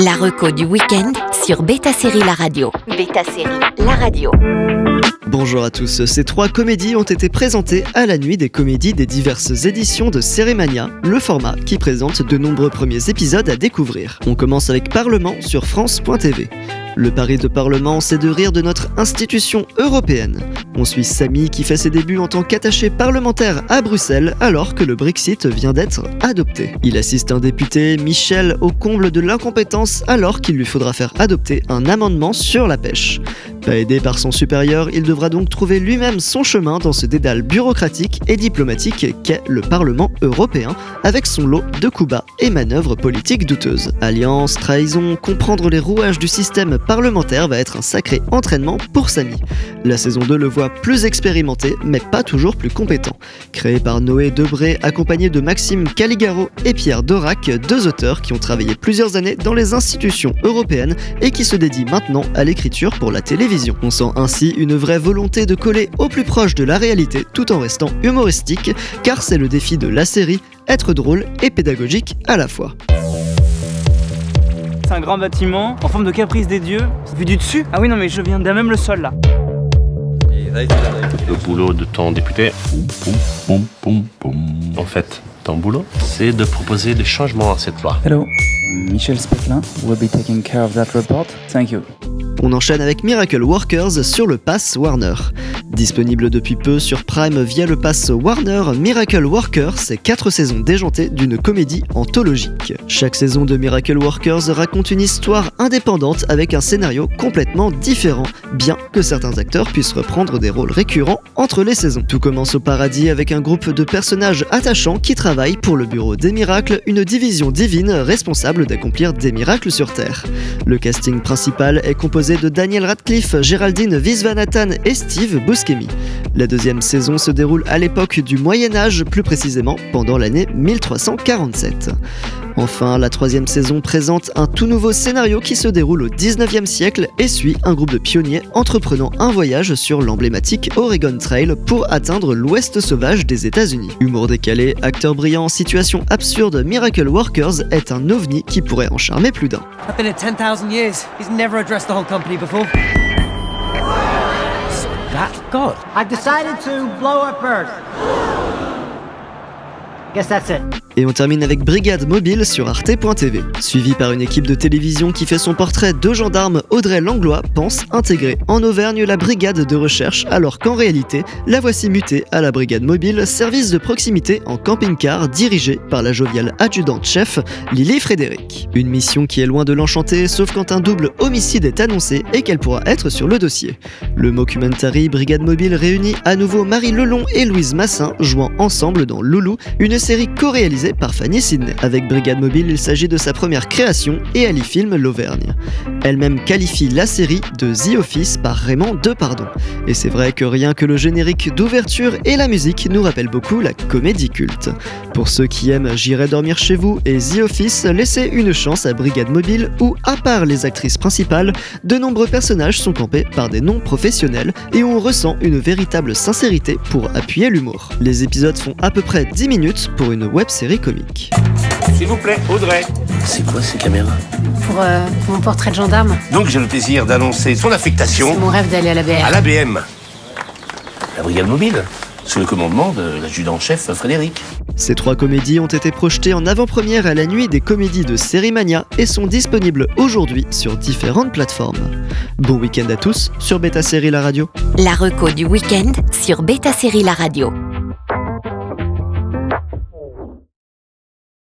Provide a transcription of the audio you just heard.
La reco du week-end sur Beta Série La Radio. Beta Série La Radio. Bonjour à tous, ces trois comédies ont été présentées à la nuit des comédies des diverses éditions de Cérémania, le format qui présente de nombreux premiers épisodes à découvrir. On commence avec Parlement sur France.tv. Le pari de Parlement, c'est de rire de notre institution européenne. On suit Samy qui fait ses débuts en tant qu'attaché parlementaire à Bruxelles alors que le Brexit vient d'être adopté. Il assiste un député, Michel, au comble de l'incompétence alors qu'il lui faudra faire adopter un amendement sur la pêche. Pas aidé par son supérieur, il devra donc trouver lui-même son chemin dans ce dédale bureaucratique et diplomatique qu'est le Parlement européen, avec son lot de coups bas et manœuvres politiques douteuses. Alliance, trahison, comprendre les rouages du système parlementaire va être un sacré entraînement pour Samy. La saison 2 le voit plus expérimenté, mais pas toujours plus compétent. Créé par Noé Debré, accompagné de Maxime Caligaro et Pierre Dorac, deux auteurs qui ont travaillé plusieurs années dans les institutions européennes et qui se dédient maintenant à l'écriture pour la télévision. On sent ainsi une vraie volonté de coller au plus proche de la réalité tout en restant humoristique, car c'est le défi de la série, être drôle et pédagogique à la fois. C'est un grand bâtiment en forme de caprice des dieux. Vu du dessus Ah oui, non, mais je viens d'un même le sol là. Le boulot de ton député, en fait, ton boulot, c'est de proposer des changements à cette loi. Hello, Michel Spetlin will be taking care of that report. Thank you. On enchaîne avec Miracle Workers sur le pass Warner. Disponible depuis peu sur Prime via le pass Warner, Miracle Workers, c'est 4 saisons déjantées d'une comédie anthologique. Chaque saison de Miracle Workers raconte une histoire indépendante avec un scénario complètement différent, bien que certains acteurs puissent reprendre des rôles récurrents entre les saisons. Tout commence au paradis avec un groupe de personnages attachants qui travaillent pour le Bureau des Miracles, une division divine responsable d'accomplir des miracles sur Terre. Le casting principal est composé de Daniel Radcliffe, Géraldine Visvanathan et Steve Buscemi. La deuxième saison se déroule à l'époque du Moyen Âge, plus précisément pendant l'année 1347. Enfin, la troisième saison présente un tout nouveau scénario qui se déroule au 19e siècle et suit un groupe de pionniers entreprenant un voyage sur l'emblématique Oregon Trail pour atteindre l'ouest sauvage des États-Unis. Humour décalé, acteur brillant, situation absurde, Miracle Workers est un ovni qui pourrait en charmer plus d'un. I've been at 10,000 years. He's never addressed the whole company before. God. I've decided to blow up Earth. Guess that's it. Et on termine avec Brigade Mobile sur arte.tv. Suivi par une équipe de télévision qui fait son portrait de gendarme, Audrey Langlois pense intégrer en Auvergne la brigade de recherche, alors qu'en réalité, la voici mutée à la Brigade Mobile, service de proximité en camping-car dirigé par la joviale adjudante-chef Lily Frédéric. Une mission qui est loin de l'enchanter, sauf quand un double homicide est annoncé et qu'elle pourra être sur le dossier. Le mockumentary Brigade Mobile réunit à nouveau Marie Lelon et Louise Massin jouant ensemble dans Loulou, une série co-réalisée par Fanny Sidney. Avec Brigade Mobile, il s'agit de sa première création et elle y filme l'Auvergne. Elle-même qualifie la série de The Office par Raymond Depardon. Et c'est vrai que rien que le générique d'ouverture et la musique nous rappellent beaucoup la comédie culte. Pour ceux qui aiment J'irai dormir chez vous et The Office, laissez une chance à Brigade Mobile où, à part les actrices principales, de nombreux personnages sont campés par des noms professionnels et où on ressent une véritable sincérité pour appuyer l'humour. Les épisodes font à peu près 10 minutes pour une web série comique. S'il vous plaît, Audrey. C'est quoi ces caméras Pour euh, mon portrait de gendarme, Donc j'ai le plaisir d'annoncer son affectation c'est mon rêve d'aller à la BR. à l'ABM. La brigade mobile Sous le commandement de l'adjudant-chef Frédéric. Ces trois comédies ont été projetées en avant-première à la nuit des comédies de Sérimania et sont disponibles aujourd'hui sur différentes plateformes. Bon week-end à tous sur Beta Série La Radio. La reco du week-end sur Beta Série La Radio.